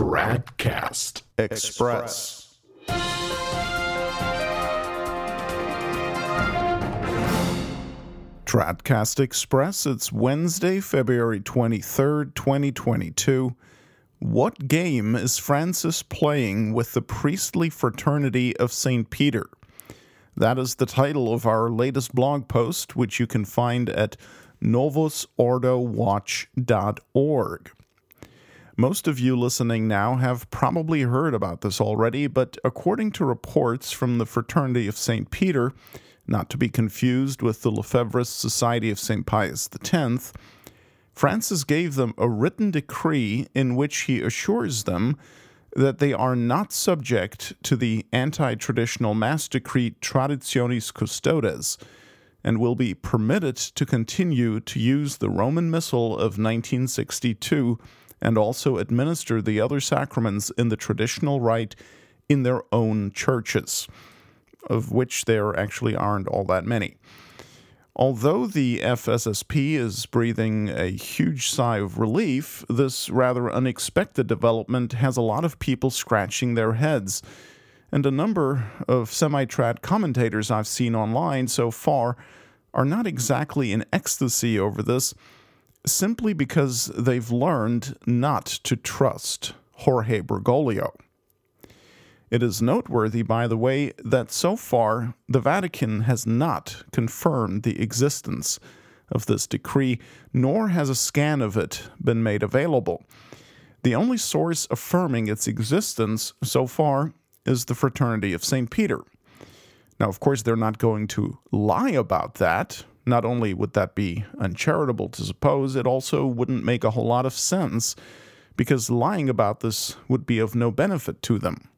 Tradcast Express. Tradcast Express, it's Wednesday, February 23rd, 2022. What game is Francis playing with the priestly fraternity of St. Peter? That is the title of our latest blog post, which you can find at novusordowatch.org. Most of you listening now have probably heard about this already, but according to reports from the Fraternity of St. Peter, not to be confused with the Lefebvre Society of St. Pius X, Francis gave them a written decree in which he assures them that they are not subject to the anti traditional Mass decree Traditionis Custodes and will be permitted to continue to use the Roman Missal of 1962 and also administer the other sacraments in the traditional rite in their own churches, of which there actually aren't all that many. Although the FSSP is breathing a huge sigh of relief, this rather unexpected development has a lot of people scratching their heads. And a number of semi trad commentators I've seen online so far are not exactly in ecstasy over this simply because they've learned not to trust Jorge Bergoglio. It is noteworthy, by the way, that so far the Vatican has not confirmed the existence of this decree, nor has a scan of it been made available. The only source affirming its existence so far is the Fraternity of St. Peter. Now, of course, they're not going to lie about that, not only would that be uncharitable to suppose, it also wouldn't make a whole lot of sense because lying about this would be of no benefit to them.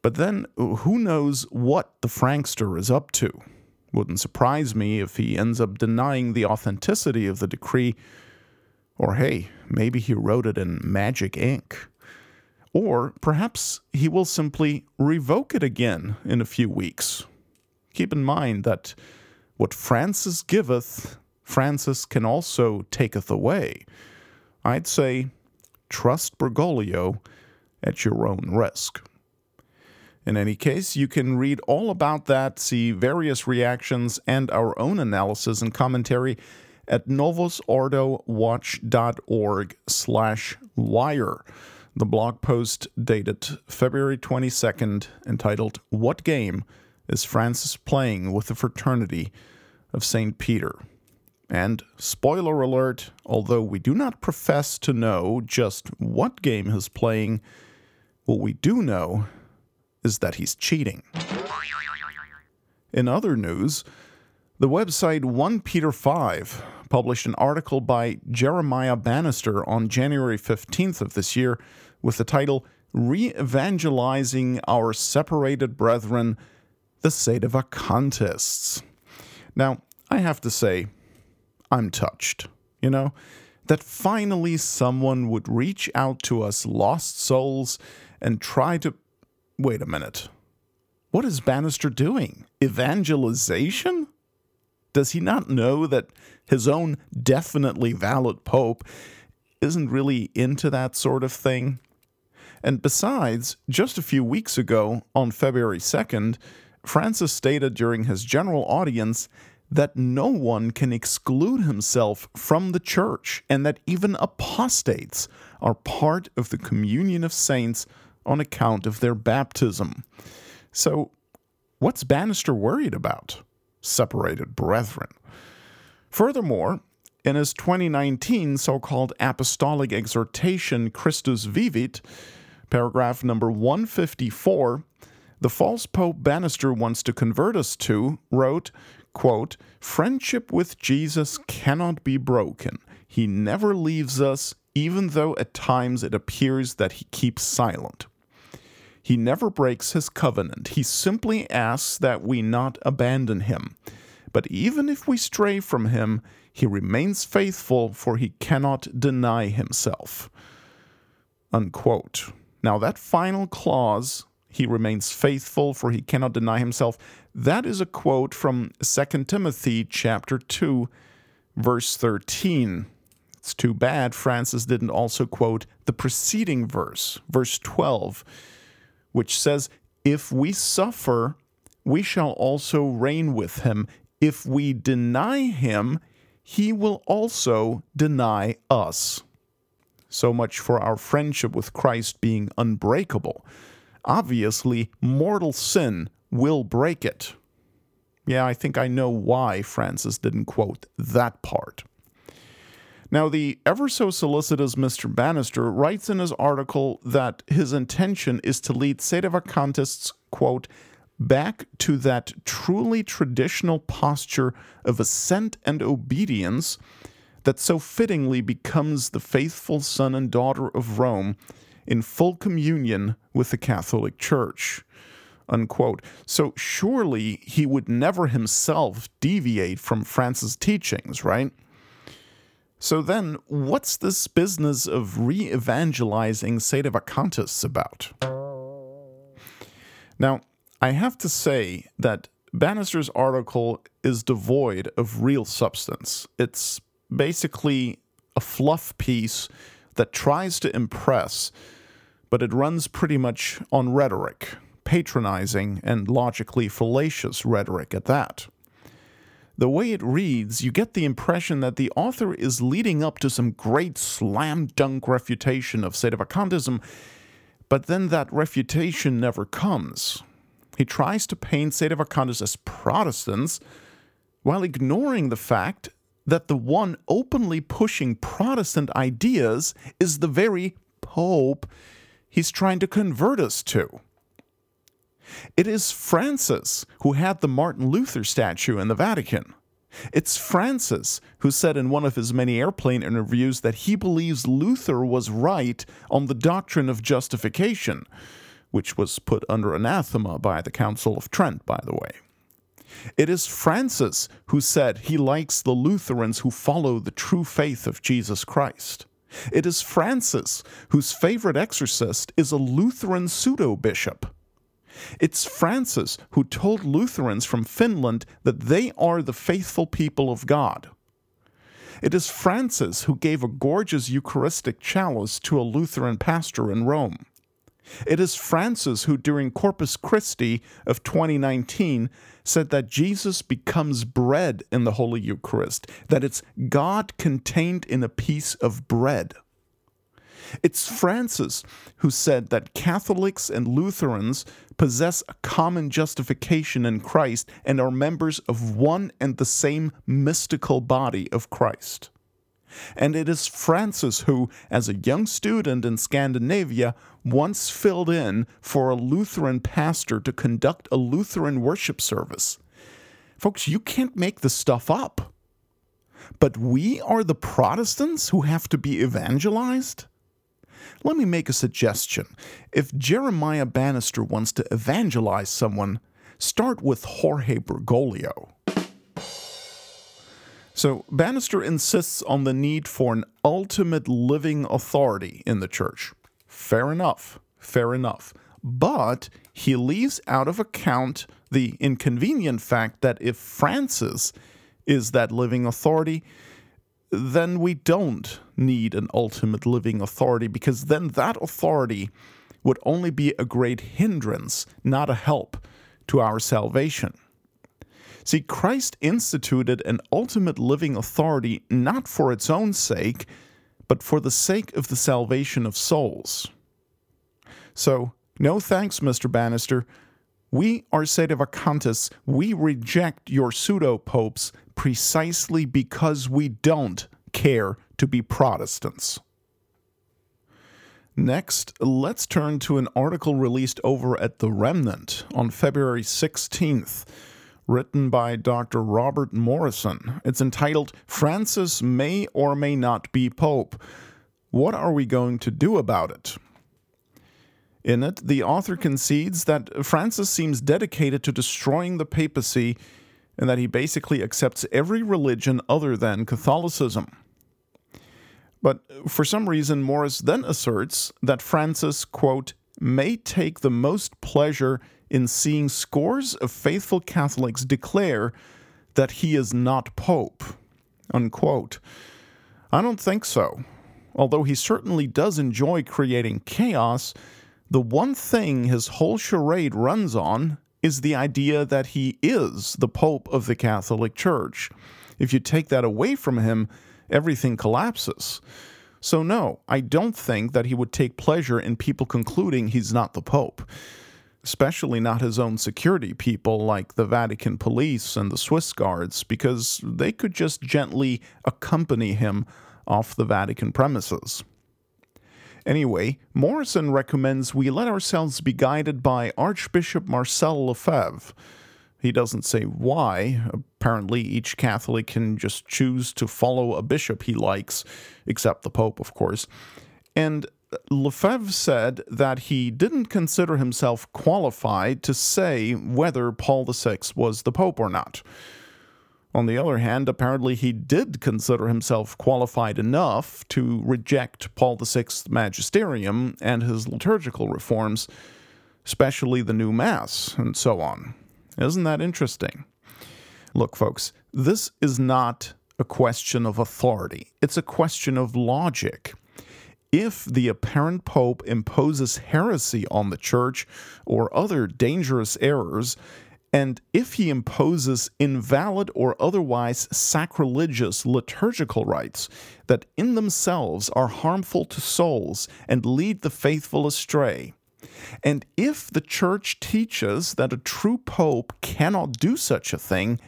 But then, who knows what the Frankster is up to? Wouldn't surprise me if he ends up denying the authenticity of the decree, or hey, maybe he wrote it in magic ink. Or perhaps he will simply revoke it again in a few weeks. Keep in mind that what Francis giveth, Francis can also taketh away. I'd say trust Bergoglio at your own risk. In any case, you can read all about that, see various reactions, and our own analysis and commentary at novusordowatch.org slash wire. The blog post dated February 22nd, entitled What Game is Francis playing with the fraternity of St. Peter. And spoiler alert, although we do not profess to know just what game he's playing, what we do know is that he's cheating. In other news, the website 1 Peter 5 published an article by Jeremiah Bannister on January 15th of this year with the title Re Evangelizing Our Separated Brethren the Sedevacantists. Now, I have to say, I'm touched, you know, that finally someone would reach out to us lost souls and try to. Wait a minute. What is Bannister doing? Evangelization? Does he not know that his own definitely valid Pope isn't really into that sort of thing? And besides, just a few weeks ago, on February 2nd, Francis stated during his general audience that no one can exclude himself from the church and that even apostates are part of the communion of saints on account of their baptism. So, what's Bannister worried about? Separated brethren. Furthermore, in his 2019 so called apostolic exhortation, Christus Vivit, paragraph number 154, the false Pope Bannister wants to convert us to, wrote, quote, Friendship with Jesus cannot be broken. He never leaves us, even though at times it appears that he keeps silent. He never breaks his covenant. He simply asks that we not abandon him. But even if we stray from him, he remains faithful, for he cannot deny himself. Unquote. Now, that final clause he remains faithful for he cannot deny himself. That is a quote from 2 Timothy chapter 2 verse 13. It's too bad Francis didn't also quote the preceding verse, verse 12, which says, If we suffer, we shall also reign with him. If we deny him, he will also deny us. So much for our friendship with Christ being unbreakable. Obviously, mortal sin will break it. Yeah, I think I know why Francis didn't quote that part. Now, the ever so solicitous Mr. Bannister writes in his article that his intention is to lead Sedevacantists, quote, back to that truly traditional posture of assent and obedience that so fittingly becomes the faithful son and daughter of Rome in full communion with the Catholic Church. Unquote. So surely he would never himself deviate from Francis' teachings, right? So then, what's this business of re evangelizing Sedevacantists about? Now, I have to say that Bannister's article is devoid of real substance. It's basically a fluff piece that tries to impress, but it runs pretty much on rhetoric, patronizing and logically fallacious rhetoric at that the way it reads, you get the impression that the author is leading up to some great slam dunk refutation of Sedevacantism, but then that refutation never comes. He tries to paint Sedevacantists as Protestants while ignoring the fact that the one openly pushing Protestant ideas is the very Pope he's trying to convert us to. It is Francis who had the Martin Luther statue in the Vatican. It's Francis who said in one of his many airplane interviews that he believes Luther was right on the doctrine of justification, which was put under anathema by the Council of Trent, by the way. It is Francis who said he likes the Lutherans who follow the true faith of Jesus Christ. It is Francis whose favorite exorcist is a Lutheran pseudo bishop. It's Francis who told Lutherans from Finland that they are the faithful people of God. It is Francis who gave a gorgeous Eucharistic chalice to a Lutheran pastor in Rome. It is Francis who, during Corpus Christi of 2019, said that Jesus becomes bread in the Holy Eucharist, that it's God contained in a piece of bread. It's Francis who said that Catholics and Lutherans possess a common justification in Christ and are members of one and the same mystical body of Christ. And it is Francis who, as a young student in Scandinavia, once filled in for a Lutheran pastor to conduct a Lutheran worship service. Folks, you can't make this stuff up. But we are the Protestants who have to be evangelized? Let me make a suggestion. If Jeremiah Bannister wants to evangelize someone, start with Jorge Bergoglio. So, Bannister insists on the need for an ultimate living authority in the church. Fair enough, fair enough. But he leaves out of account the inconvenient fact that if Francis is that living authority, then we don't need an ultimate living authority because then that authority would only be a great hindrance, not a help to our salvation. See, Christ instituted an ultimate living authority not for its own sake, but for the sake of the salvation of souls. So, no thanks, Mr. Bannister. We are sedevacantists. We reject your pseudo popes precisely because we don't care to be Protestants. Next, let's turn to an article released over at The Remnant on February 16th, written by Dr. Robert Morrison. It's entitled Francis May or May Not Be Pope. What are we going to do about it? In it, the author concedes that Francis seems dedicated to destroying the papacy and that he basically accepts every religion other than Catholicism. But for some reason, Morris then asserts that Francis, quote, may take the most pleasure in seeing scores of faithful Catholics declare that he is not Pope, unquote. I don't think so. Although he certainly does enjoy creating chaos, the one thing his whole charade runs on is the idea that he is the Pope of the Catholic Church. If you take that away from him, everything collapses. So, no, I don't think that he would take pleasure in people concluding he's not the Pope, especially not his own security people like the Vatican police and the Swiss guards, because they could just gently accompany him off the Vatican premises. Anyway, Morrison recommends we let ourselves be guided by Archbishop Marcel Lefebvre. He doesn't say why. Apparently, each Catholic can just choose to follow a bishop he likes, except the Pope, of course. And Lefebvre said that he didn't consider himself qualified to say whether Paul VI was the Pope or not. On the other hand, apparently he did consider himself qualified enough to reject Paul VI's magisterium and his liturgical reforms, especially the new Mass, and so on. Isn't that interesting? Look, folks, this is not a question of authority, it's a question of logic. If the apparent pope imposes heresy on the church or other dangerous errors, and if he imposes invalid or otherwise sacrilegious liturgical rites that in themselves are harmful to souls and lead the faithful astray, and if the church teaches that a true pope cannot do such a thing,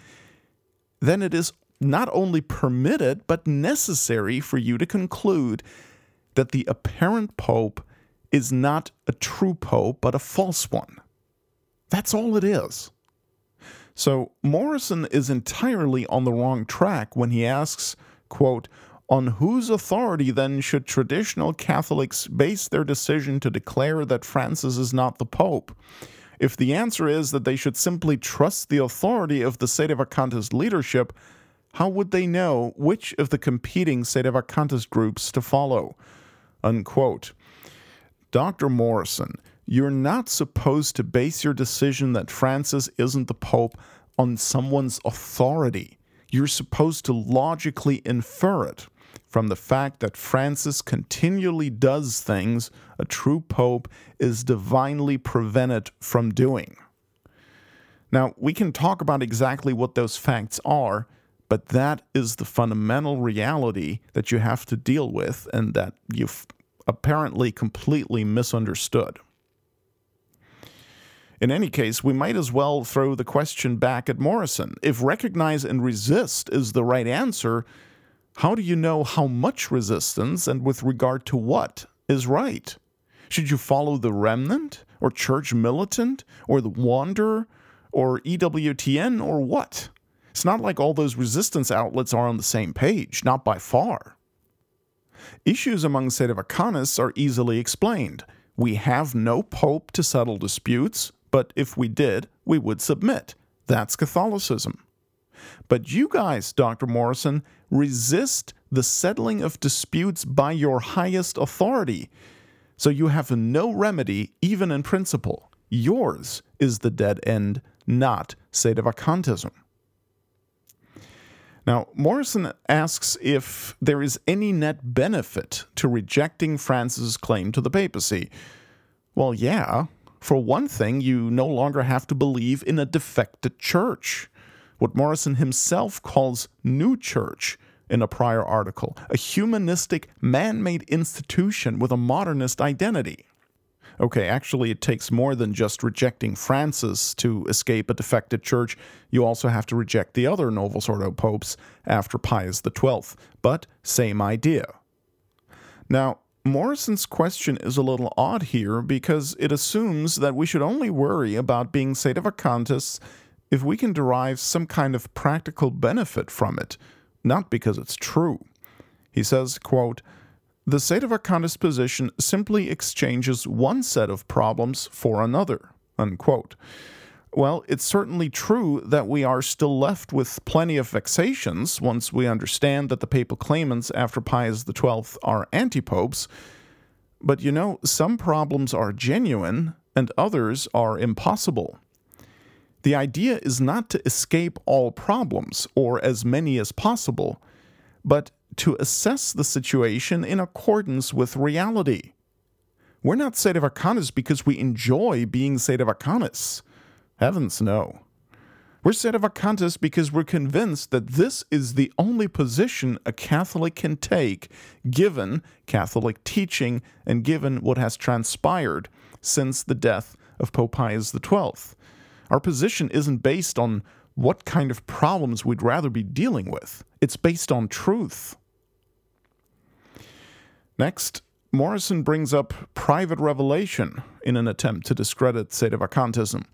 then it is not only permitted but necessary for you to conclude that the apparent pope is not a true pope but a false one. That's all it is. So Morrison is entirely on the wrong track when he asks, quote, on whose authority then should traditional Catholics base their decision to declare that Francis is not the Pope? If the answer is that they should simply trust the authority of the Sedevacantist leadership, how would they know which of the competing Sedevacantist groups to follow? Unquote. Dr. Morrison, you're not supposed to base your decision that Francis isn't the Pope on someone's authority. You're supposed to logically infer it from the fact that Francis continually does things a true Pope is divinely prevented from doing. Now, we can talk about exactly what those facts are, but that is the fundamental reality that you have to deal with and that you've apparently completely misunderstood. In any case, we might as well throw the question back at Morrison. If recognize and resist is the right answer, how do you know how much resistance and with regard to what is right? Should you follow the remnant, or church militant, or the wanderer, or EWTN, or what? It's not like all those resistance outlets are on the same page, not by far. Issues among Sedevacantists are easily explained. We have no pope to settle disputes, but if we did, we would submit. That's Catholicism. But you guys, Dr. Morrison, resist the settling of disputes by your highest authority. So you have no remedy, even in principle. Yours is the dead end, not sedevacantism. Now, Morrison asks if there is any net benefit to rejecting Francis' claim to the papacy. Well, yeah, for one thing, you no longer have to believe in a defected church, what Morrison himself calls new church in a prior article, a humanistic, man made institution with a modernist identity. Okay, actually, it takes more than just rejecting Francis to escape a defected church. You also have to reject the other Novus Ordo popes after Pius XII, but same idea. Now, Morrison's question is a little odd here because it assumes that we should only worry about being sedevacantists if we can derive some kind of practical benefit from it, not because it's true. He says, quote, the sedevacantist position simply exchanges one set of problems for another, unquote. Well, it's certainly true that we are still left with plenty of vexations once we understand that the papal claimants after Pius XII are anti popes. But you know, some problems are genuine and others are impossible. The idea is not to escape all problems, or as many as possible, but to assess the situation in accordance with reality. We're not Sedevacantists because we enjoy being Sedevacantists. Heavens no. We're Sedevacantists because we're convinced that this is the only position a Catholic can take, given Catholic teaching and given what has transpired since the death of Pope Pius XII. Our position isn't based on what kind of problems we'd rather be dealing with, it's based on truth. Next, Morrison brings up private revelation in an attempt to discredit Sedevacantism.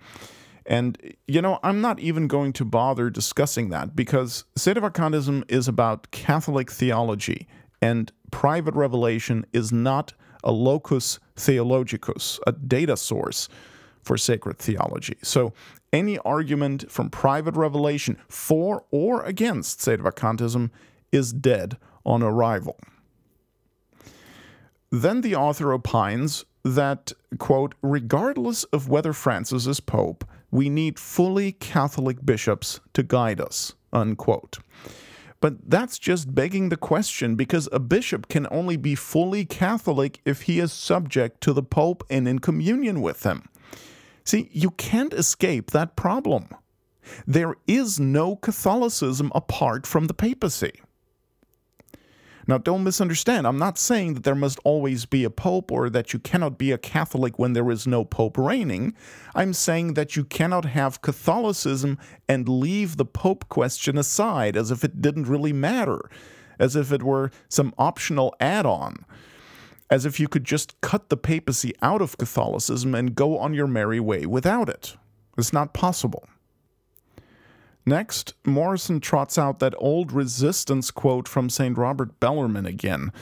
And, you know, I'm not even going to bother discussing that because Sedevacantism is about Catholic theology, and private revelation is not a locus theologicus, a data source for sacred theology. So, any argument from private revelation for or against sede Sedevacantism is dead on arrival. Then the author opines that, quote, regardless of whether Francis is Pope, we need fully Catholic bishops to guide us, unquote. But that's just begging the question because a bishop can only be fully Catholic if he is subject to the Pope and in communion with him. See, you can't escape that problem. There is no Catholicism apart from the papacy. Now, don't misunderstand. I'm not saying that there must always be a pope or that you cannot be a Catholic when there is no pope reigning. I'm saying that you cannot have Catholicism and leave the pope question aside as if it didn't really matter, as if it were some optional add on, as if you could just cut the papacy out of Catholicism and go on your merry way without it. It's not possible. Next, Morrison trots out that old resistance quote from St. Robert Bellarmine again,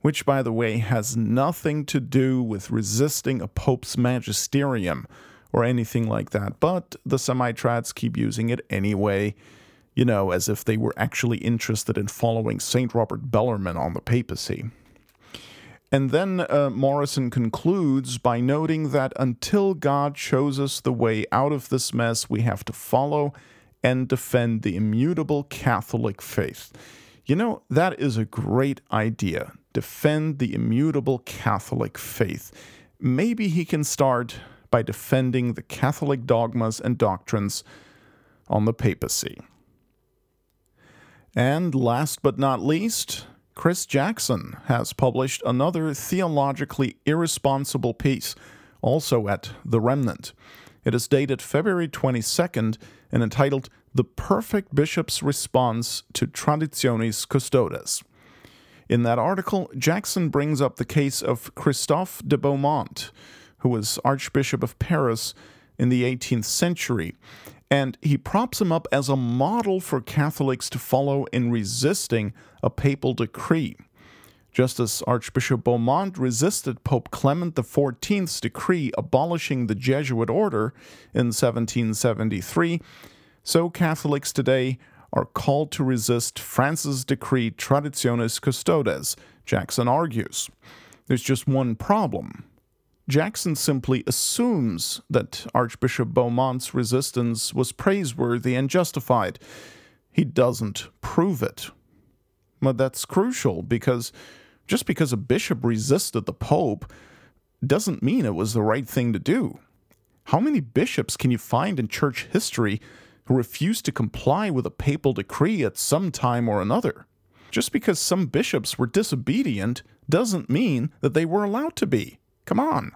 which, by the way, has nothing to do with resisting a pope's magisterium or anything like that, but the semi-trads keep using it anyway, you know, as if they were actually interested in following St. Robert Bellarmine on the papacy. And then uh, Morrison concludes by noting that until God shows us the way out of this mess, we have to follow and defend the immutable Catholic faith. You know, that is a great idea. Defend the immutable Catholic faith. Maybe he can start by defending the Catholic dogmas and doctrines on the papacy. And last but not least, Chris Jackson has published another theologically irresponsible piece, also at The Remnant. It is dated February 22nd and entitled The Perfect Bishop's Response to Traditionis Custodes. In that article, Jackson brings up the case of Christophe de Beaumont, who was Archbishop of Paris in the 18th century, and he props him up as a model for Catholics to follow in resisting a papal decree. Just as Archbishop Beaumont resisted Pope Clement XIV's decree abolishing the Jesuit order in 1773, so Catholics today are called to resist Francis' decree Traditionis Custodes, Jackson argues. There's just one problem. Jackson simply assumes that Archbishop Beaumont's resistance was praiseworthy and justified. He doesn't prove it. But that's crucial because just because a bishop resisted the pope doesn't mean it was the right thing to do. How many bishops can you find in church history who refused to comply with a papal decree at some time or another? Just because some bishops were disobedient doesn't mean that they were allowed to be. Come on.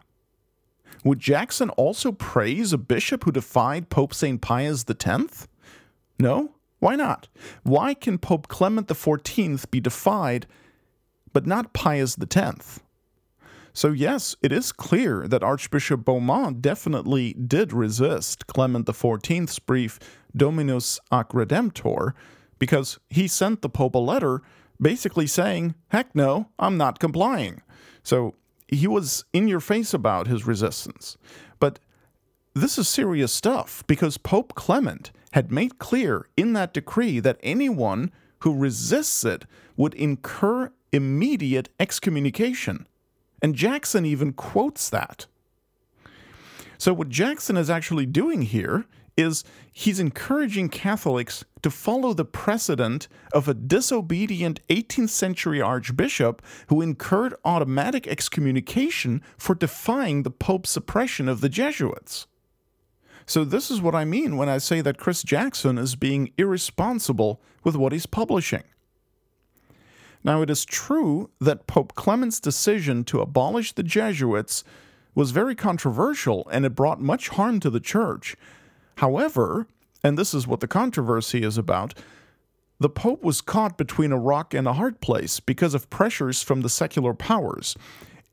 Would Jackson also praise a bishop who defied Pope St. Pius X? No? Why not? Why can Pope Clement XIV be defied but not Pius X. So, yes, it is clear that Archbishop Beaumont definitely did resist Clement XIV's brief Dominus ac Redemptor because he sent the Pope a letter basically saying, heck no, I'm not complying. So, he was in your face about his resistance. But this is serious stuff because Pope Clement had made clear in that decree that anyone who resists it would incur immediate excommunication. And Jackson even quotes that. So, what Jackson is actually doing here is he's encouraging Catholics to follow the precedent of a disobedient 18th century archbishop who incurred automatic excommunication for defying the Pope's suppression of the Jesuits. So, this is what I mean when I say that Chris Jackson is being irresponsible with what he's publishing. Now, it is true that Pope Clement's decision to abolish the Jesuits was very controversial and it brought much harm to the church. However, and this is what the controversy is about, the Pope was caught between a rock and a hard place because of pressures from the secular powers,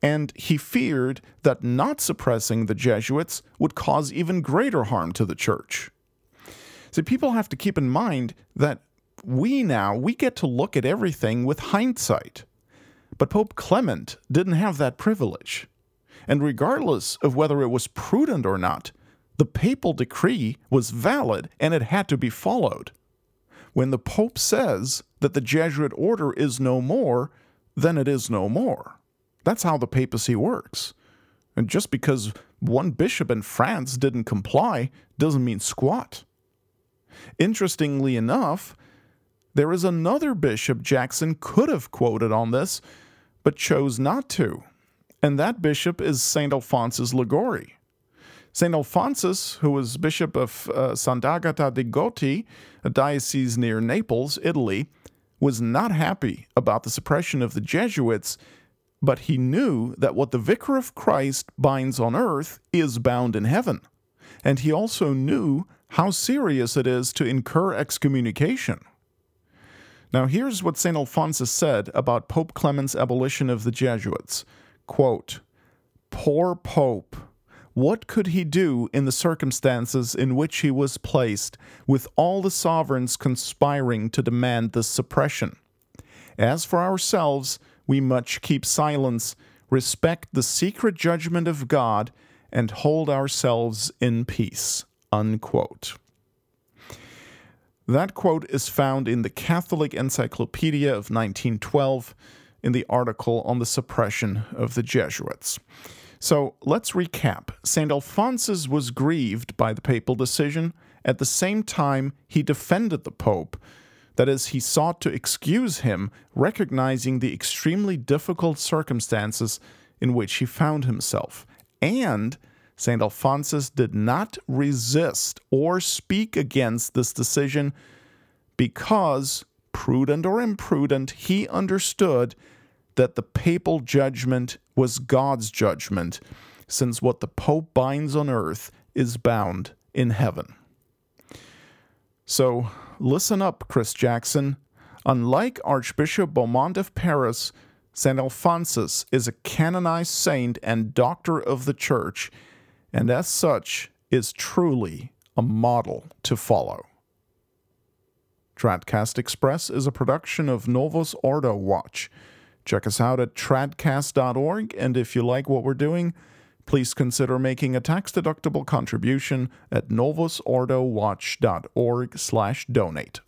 and he feared that not suppressing the Jesuits would cause even greater harm to the church. So people have to keep in mind that we now we get to look at everything with hindsight. But Pope Clement didn't have that privilege. And regardless of whether it was prudent or not, the papal decree was valid and it had to be followed. When the Pope says that the Jesuit order is no more, then it is no more. That's how the papacy works. And just because one bishop in France didn't comply doesn't mean squat. Interestingly enough, there is another bishop Jackson could have quoted on this, but chose not to. And that bishop is St. Alphonsus Liguori. St. Alphonsus, who was bishop of uh, Sant'Agata di Goti, a diocese near Naples, Italy, was not happy about the suppression of the Jesuits, but he knew that what the vicar of Christ binds on earth is bound in heaven. And he also knew how serious it is to incur excommunication. Now, here's what St. Alphonsus said about Pope Clement's abolition of the Jesuits quote, Poor Pope! What could he do in the circumstances in which he was placed, with all the sovereigns conspiring to demand this suppression? As for ourselves, we much keep silence, respect the secret judgment of God, and hold ourselves in peace. Unquote. That quote is found in the Catholic Encyclopedia of 1912 in the article on the suppression of the Jesuits. So let's recap. St. Alphonsus was grieved by the papal decision. At the same time, he defended the Pope. That is, he sought to excuse him, recognizing the extremely difficult circumstances in which he found himself. And St. Alphonsus did not resist or speak against this decision because, prudent or imprudent, he understood that the papal judgment was God's judgment, since what the Pope binds on earth is bound in heaven. So, listen up, Chris Jackson. Unlike Archbishop Beaumont of Paris, St. Alphonsus is a canonized saint and doctor of the Church and as such is truly a model to follow. Tradcast Express is a production of Novus Ordo Watch. Check us out at tradcast.org, and if you like what we're doing, please consider making a tax-deductible contribution at novusordowatch.org slash donate.